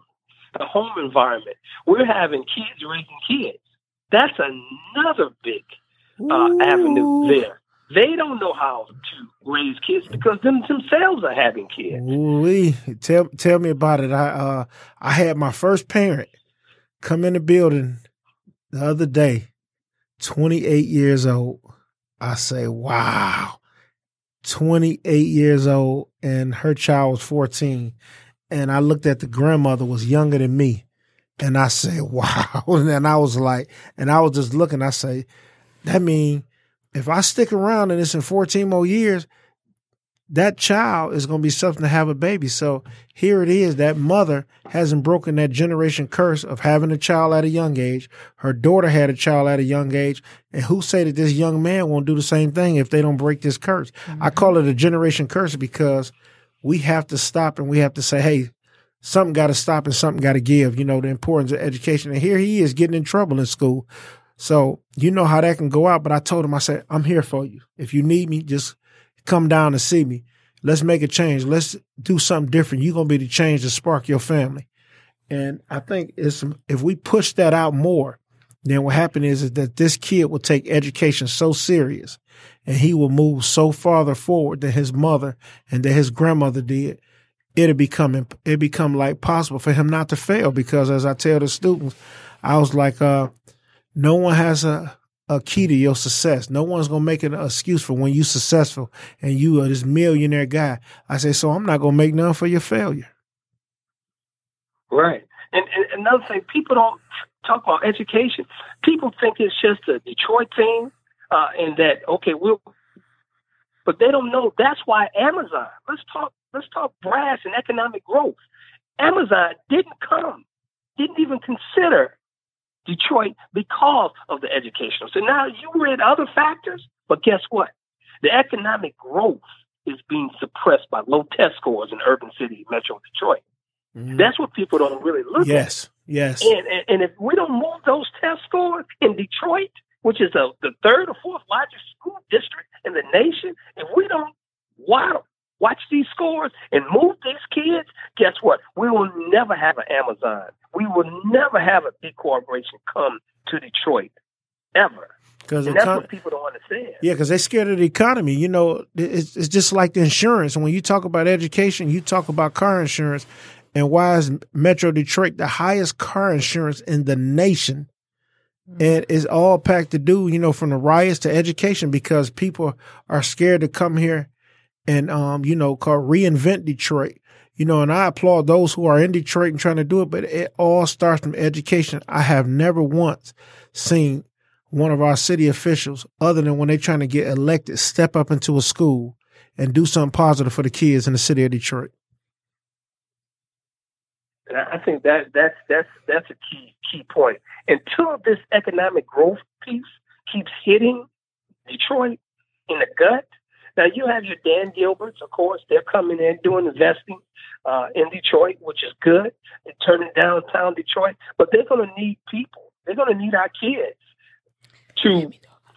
the home environment. We're having kids raising kids. That's another big uh, avenue there. They don't know how to raise kids because them themselves are having kids. Ooh-wee. Tell tell me about it. I uh I had my first parent come in the building the other day, 28 years old. I say, wow. 28 years old and her child was 14. And I looked at the grandmother was younger than me. And I said, wow. And I was like, and I was just looking, I say, that mean if I stick around and it's in 14 more years, that child is going to be something to have a baby. So here it is. That mother hasn't broken that generation curse of having a child at a young age. Her daughter had a child at a young age. And who say that this young man won't do the same thing if they don't break this curse? I mm-hmm. call it a generation curse because we have to stop and we have to say, Hey, something got to stop and something got to give, you know, the importance of education. And here he is getting in trouble in school. So you know how that can go out. But I told him, I said, I'm here for you. If you need me, just come down and see me. Let's make a change. Let's do something different. You're gonna be the change to spark your family. And I think it's if we push that out more, then what happened is, is that this kid will take education so serious and he will move so farther forward than his mother and that his grandmother did. It'll become it become like possible for him not to fail because as I tell the students, I was like, uh, no one has a a key to your success. No one's gonna make an excuse for when you're successful and you are this millionaire guy. I say, so I'm not gonna make none for your failure. Right. And, and another thing, people don't talk about education. People think it's just a Detroit thing, uh, and that okay, we'll, but they don't know that's why Amazon. Let's talk. Let's talk brass and economic growth. Amazon didn't come, didn't even consider Detroit because of the educational. So now you read other factors, but guess what? The economic growth is being suppressed by low test scores in urban city, Metro Detroit. Mm. That's what people don't really look at. Yes, yes. And, and, and if we don't move those test scores in Detroit, which is a, the third or fourth largest school district in the nation, if we don't watch, watch these scores and move these kids, guess what? We will never have an Amazon. We will never have a big corporation come to Detroit, ever. Because And that's what people don't understand. Yeah, because they're scared of the economy. You know, it's, it's just like the insurance. When you talk about education, you talk about car insurance. And why is Metro Detroit the highest car insurance in the nation? Mm-hmm. And it's all packed to do, you know, from the riots to education because people are scared to come here and, um, you know, called reinvent Detroit. you know, and I applaud those who are in Detroit and trying to do it, but it all starts from education. I have never once seen one of our city officials, other than when they're trying to get elected, step up into a school and do something positive for the kids in the city of Detroit. And I think that that's that's that's a key key point. Until this economic growth piece keeps hitting Detroit in the gut, now you have your Dan Gilberts, of course. They're coming in doing investing uh, in Detroit, which is good. They're turning downtown Detroit, but they're going to need people. They're going to need our kids to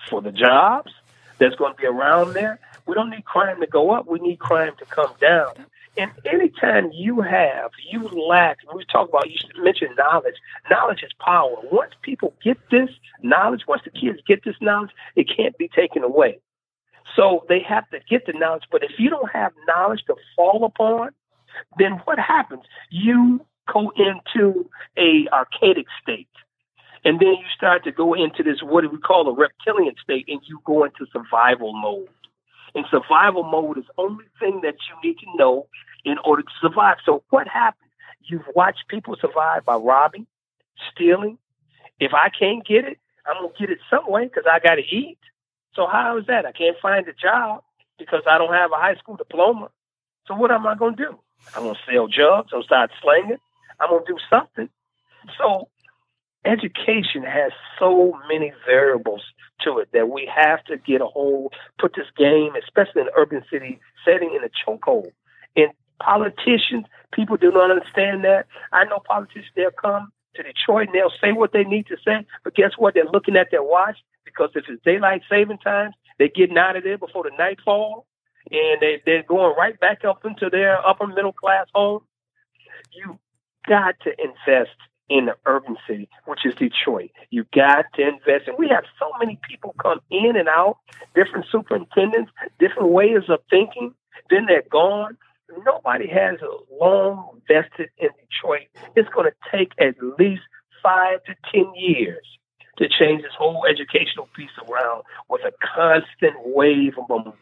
for the jobs that's going to be around there. We don't need crime to go up. We need crime to come down. And anytime you have, you lack, we talk about, you mentioned knowledge. Knowledge is power. Once people get this knowledge, once the kids get this knowledge, it can't be taken away. So they have to get the knowledge. But if you don't have knowledge to fall upon, then what happens? You go into a archaic state. And then you start to go into this, what do we call a reptilian state, and you go into survival mode. And survival mode is the only thing that you need to know in order to survive. So what happens? You've watched people survive by robbing, stealing. If I can't get it, I'm gonna get it some way because I got to eat. So how is that? I can't find a job because I don't have a high school diploma. So what am I going to do? I'm going to sell drugs. I'm going to start slanging. I'm going to do something. So education has so many variables to it that we have to get a hold, put this game, especially in urban city setting, in a chokehold. And politicians, people do not understand that. I know politicians, they'll come to Detroit and they'll say what they need to say, but guess what? They're looking at their watch because if it's daylight saving times, they're getting out of there before the nightfall, and they, they're going right back up into their upper middle class home. You got to invest in the urban city, which is Detroit. You got to invest. And we have so many people come in and out, different superintendents, different ways of thinking. Then they're gone. Nobody has a long vested in Detroit. It's going to take at least five to 10 years to change this whole educational piece around with a constant wave of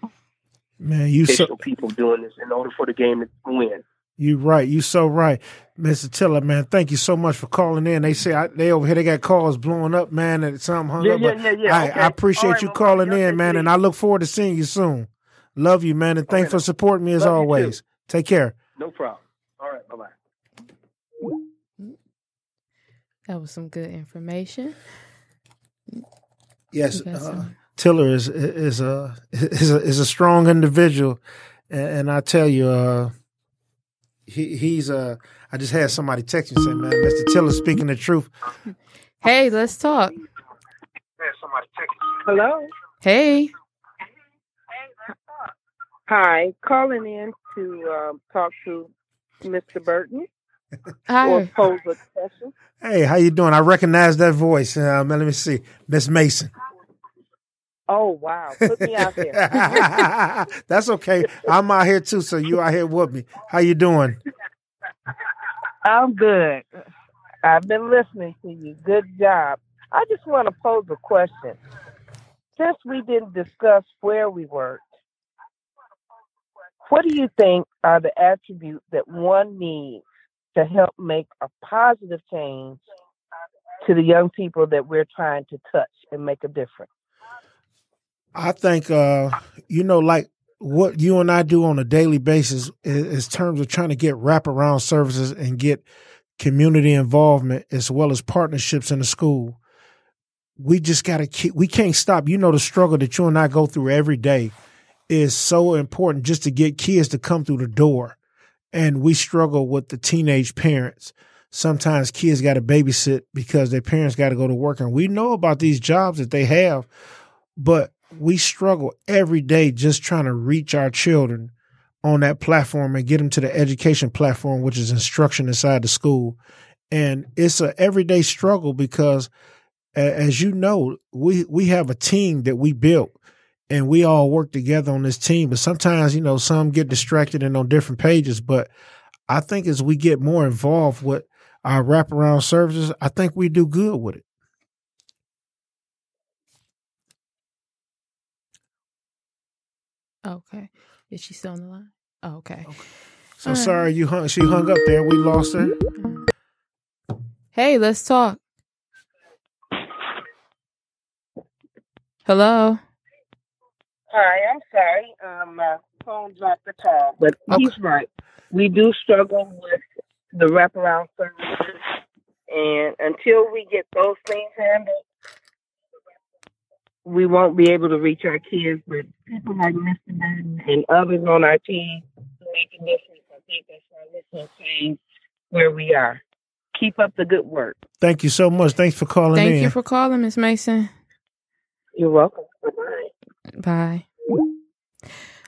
man, you so, people doing this in order for the game to win. You're right. You're so right, Mr. Tiller, man. Thank you so much for calling in. They say I, they over here they got calls blowing up, man, and something hung yeah, up. Yeah, yeah, yeah. I, okay. I appreciate right, you calling in, man, and I look forward to seeing you soon. Love you, man, and thanks for supporting me as Love always. Take care. No problem. All right, bye bye. That was some good information. Yes, uh, Tiller is is a is a is a strong individual, and, and I tell you, uh, he he's uh, I just had somebody text me saying, "Man, Mr. Tiller speaking the truth." Hey, let's talk. Hello. Hey. Hey, let's talk. Hi. Calling in to um, talk to Mr. Burton or Hi. pose a question. Hey, how you doing? I recognize that voice. Uh, let me see, Miss Mason. Oh wow! Put me out there. That's okay. I'm out here too, so you out here with me. How you doing? I'm good. I've been listening to you. Good job. I just want to pose a question. Since we didn't discuss where we worked, what do you think are the attributes that one needs to help make a positive change to the young people that we're trying to touch and make a difference? I think uh, you know, like what you and I do on a daily basis is, is terms of trying to get wraparound services and get community involvement as well as partnerships in the school. We just got to keep. We can't stop. You know, the struggle that you and I go through every day is so important just to get kids to come through the door. And we struggle with the teenage parents. Sometimes kids got to babysit because their parents got to go to work, and we know about these jobs that they have, but we struggle every day just trying to reach our children on that platform and get them to the education platform, which is instruction inside the school. And it's a everyday struggle because, as you know, we we have a team that we built, and we all work together on this team. But sometimes, you know, some get distracted and on different pages. But I think as we get more involved with our wraparound services, I think we do good with it. Okay. Is she still on the line? Oh, okay. So sorry you hung. She hung up there. We lost her. Hey, let's talk. Hello. Hi, I'm sorry. Um, my phone dropped the call, but Okay. he's right. We do struggle with the wraparound services, and until we get those things handled, we won't be able to reach our kids. But people like Mr. Burton and others on our team who make a difference, I think that's why we're so change where we are. Keep up the good work. Thank you so much. Thanks for calling Thank in. you for calling, Miss Mason. You're welcome. Bye.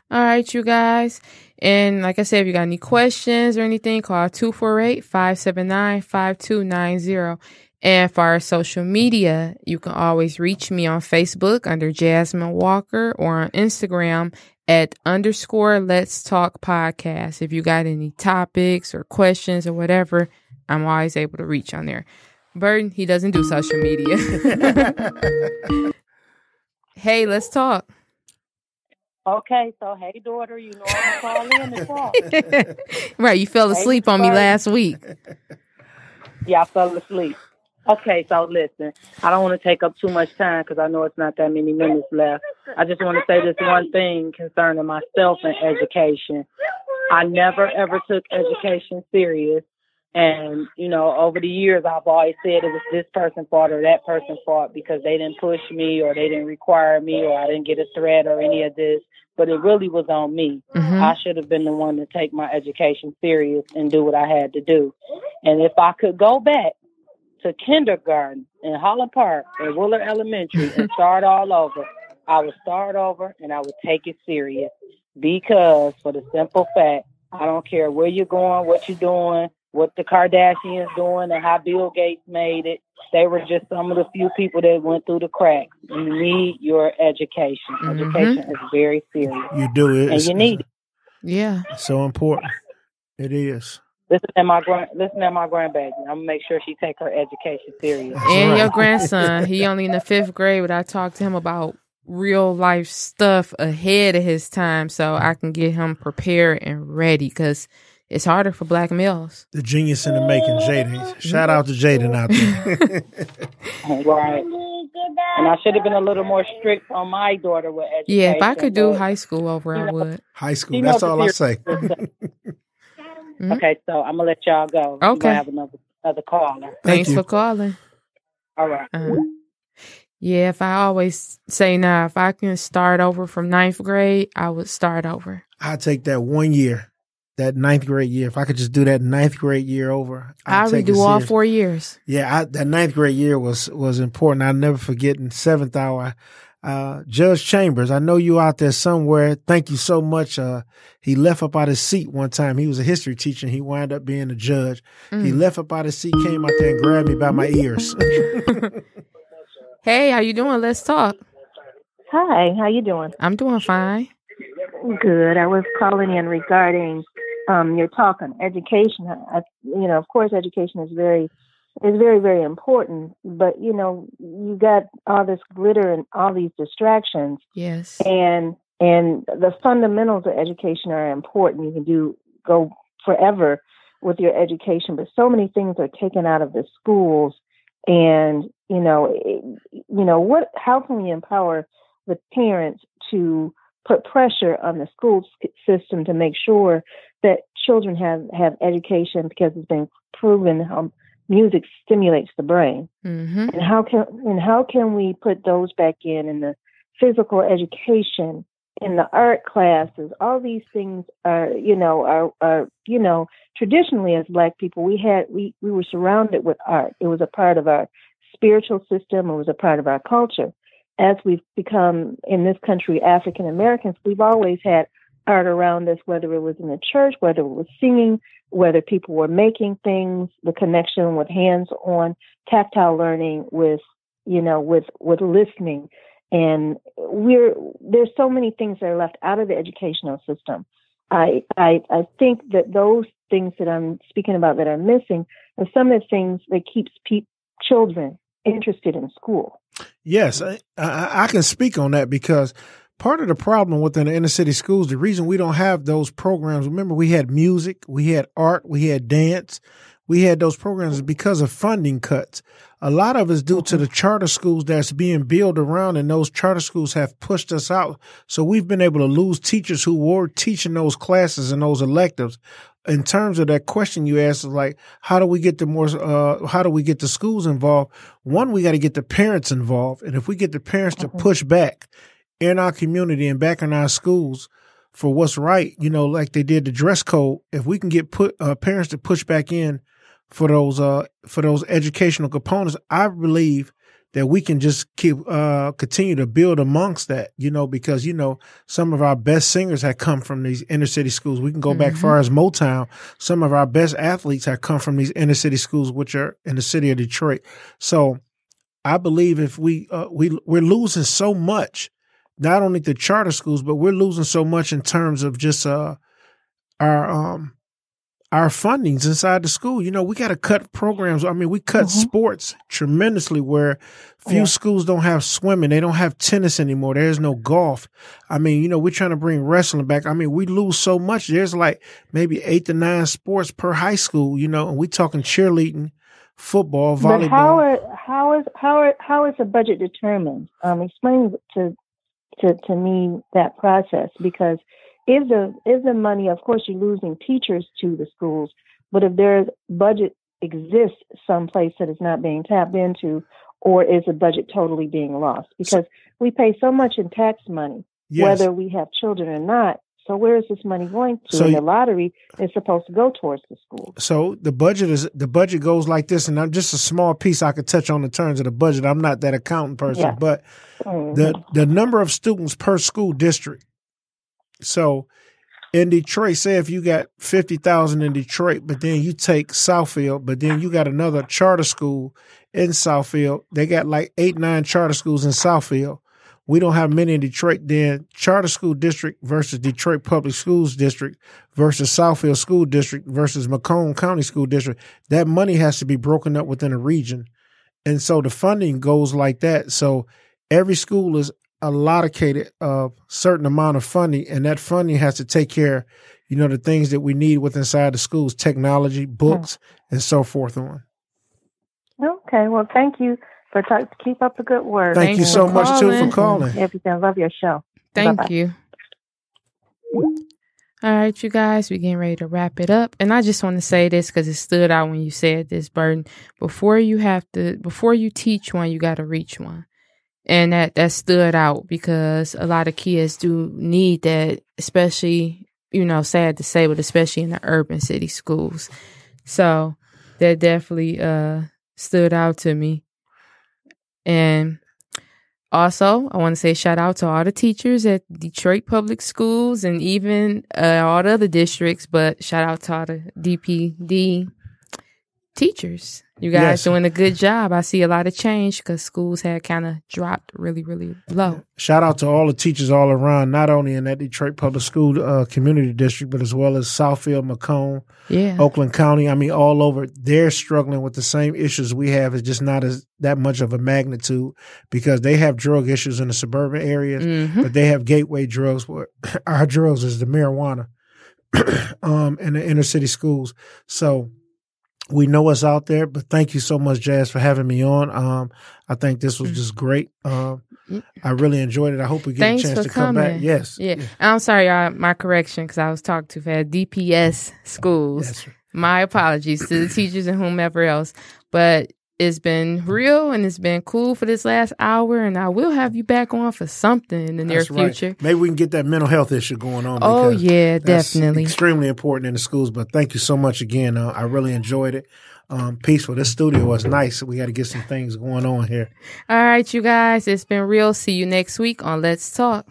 All right, you guys. And like I said, if you got any questions or anything, call 248 579 5290. And for our social media, you can always reach me on Facebook under Jasmine Walker or on Instagram at underscore Let's Talk Podcast. If you got any topics or questions or whatever, I'm always able to reach on there. Burton, he doesn't do social media. hey, let's talk. Okay, so hey, daughter, you know I'm gonna call in to talk. right, you fell asleep on me last week. Yeah, I fell asleep. Okay, so listen, I don't want to take up too much time because I know it's not that many minutes left. I just want to say this one thing concerning myself and education. I never ever took education serious. And, you know, over the years, I've always said it was this person's fault or that person's fault because they didn't push me or they didn't require me or I didn't get a threat or any of this. But it really was on me. Mhm. I should have been the one to take my education serious and do what I had to do. And if I could go back to kindergarten in Holland Park at Willard Elementary and start all over, I would start over and I would take it serious because for the simple fact, I don't care where you're going, what you're doing, what the Kardashians doing, and how Bill Gates made it. They were just some of the few people that went through the cracks. You need your education. Mhm. Education is very serious, You do it. and you need it. Yeah. so important. It is. Listen to my grand, listen to my grandbaby. I'm gonna make sure she take her education serious. That's And right. your grandson, he only in the fifth grade, but I talked to him about real life stuff ahead of his time so I can get him prepared and ready because it's harder for black males. The genius in the making, Jaden. Shout out to Jaden out there. Right. And I should have been a little more strict on my daughter with education. Yeah, if I could do high school over, I would. High school. That's all I the say. Mhm. Okay, so I'm gonna let y'all go. Okay. might have another another caller. Thanks you. for calling. All right. Uh, yeah, if I always say now, if I can start over from ninth grade, I would start over. I take that one year, that ninth grade year. If I could just do that ninth grade year over, I I'd take redo all four years. Yeah, I, that ninth grade year was was important. I'll never forget. In seventh hour, uh, Judge Chambers, I know you out there somewhere. Thank you so much. Uh, he left up out his seat one time. He was a history teacher. and He wound up being a judge. He Mm. left up out his seat, came out there and grabbed me by my ears. Hey, how you doing? Let's talk. Hi, how you doing? I'm doing fine. Good. I was calling in regarding um, your talk on education. I, you know, of course, education is very is very very important. But you know, you got all this glitter and all these distractions, Yes. and and the fundamentals of education are important. You can do go forever with your education, but so many things are taken out of the schools. And you know, it, you know what? How can we empower the parents to put pressure on the school system to make sure that children have have education because it's been proven how music stimulates the brain. Mm-hmm. and how can and how can we put those back in in the physical education in the art classes? All these things are you know are are you know traditionally as black people we had we we were surrounded with art. It was a part of our spiritual system. It was a part of our culture as we've become in this country African Americans we've always had art around us whether it was in the church whether it was singing whether people were making things the connection with hands on tactile learning with you know with with listening. And we're there's so many things that are left out of the educational system. I i i think that those things that i'm speaking about that are missing are some of the things that keeps pe- children interested in school Yes, I, I, can speak on that because part of the problem within the inner city schools, the reason we don't have those programs, remember we had music, we had art, we had dance, we had those programs because of funding cuts. A lot of it's due to mm-hmm. the charter schools that's being built around and those charter schools have pushed us out. So we've been able to lose teachers who were teaching those classes and those electives. In terms of that question you asked, like, how do we get the more, uh, how do we get the schools involved? One, we got to get the parents involved. And if we get the parents to push back in our community and back in our schools for what's right, you know, like they did the dress code, if we can get put, uh, parents to push back in for those uh for those educational components, I believe that we can just keep uh continue to build amongst that, you know, because you know some of our best singers have come from these inner city schools. We can go mm-hmm. back far as Motown. Some of our best athletes have come from these inner city schools, which are in the city of Detroit. So I believe if we uh, we we're losing so much, not only the charter schools, but we're losing so much in terms of just uh our um our fundings inside the school. You know, we got to cut programs. I mean, we cut mm-hmm. sports tremendously where few yeah. schools don't have swimming. They don't have tennis anymore. There's no golf. I mean, you know, we're trying to bring wrestling back. I mean, we lose so much. There's like maybe eight to nine sports per high school, you know, and we talking cheerleading, football, volleyball. But how are, how is, how are, how is the budget determined? Um, explain to, to, to me that process because if the if the money, of course, you're losing teachers to the schools, but if there's budget exists someplace that is not being tapped into, or is the budget totally being lost? Because we pay so much in tax money, yes. whether we have children or not. So where is this money going to? So and the lottery is supposed to go towards the school. So the budget is the budget goes like this, and I'm just a small piece I could touch on the terms of the budget. I'm not that accountant person, yeah. but mm-hmm. the the number of students per school district so in Detroit, say if you got 50,000 in Detroit, but then you take Southfield, but then you got another charter school in Southfield. They got like eight, nine charter schools in Southfield. We don't have many in Detroit. Then charter school district versus Detroit Public Schools district versus Southfield School District versus Macomb County School District. That money has to be broken up within a region. And so the funding goes like that. So every school is allocated a certain amount of funding, and that funding has to take care, you know, the things that we need with inside the schools, technology, books, mm-hmm. and so forth on. Okay, well, thank you for talk, keep up the good work. Thank, thank you so much calling. too for calling. Everything, love your show. Thank Bye-bye. you. All right, you guys, we're getting ready to wrap it up. And I just want to say this because it stood out when you said this, Burton. Before you have to, before you teach one, you got to reach one and that that stood out because a lot of kids do need that especially you know sad to say but especially in the urban city schools. So that definitely uh stood out to me. And also i want to say shout out to all the teachers at detroit public schools and even uh, all the other districts but shout out to all the dpd teachers. You guys yes. doing a good job. I see a lot of change because schools had kind of dropped really, really low. Shout out to all the teachers all around, not only in that Detroit Public School uh, Community District, but as well as Southfield, Macomb, yeah. Oakland County. I mean, all over. They're struggling with the same issues we have. It's just not as that much of a magnitude because they have drug issues in the suburban areas, mm-hmm. but they have gateway drugs. Where our drugs is the marijuana um, in the inner city schools. So we know what's out there, but thank you so much, Jazz, for having me on. Um, I think this was mm. just great. Um, I really enjoyed it. I hope we get Thanks a chance to coming. come back. Yes. Yeah. yeah. I'm sorry, uh, my correction, because I was talking too fast. DPS schools. My apologies to the teachers and whomever else. But it's been real and it's been cool for this last hour and I will have you back on for something in the that's near future. Maybe we can get that mental health issue going on. Oh yeah, definitely. Extremely important in the schools, but thank you so much again. Uh, I really enjoyed it. Um, peaceful. This studio was nice. We got to get some things going on here. All right, you guys. It's been real. See you next week on Let's Talk.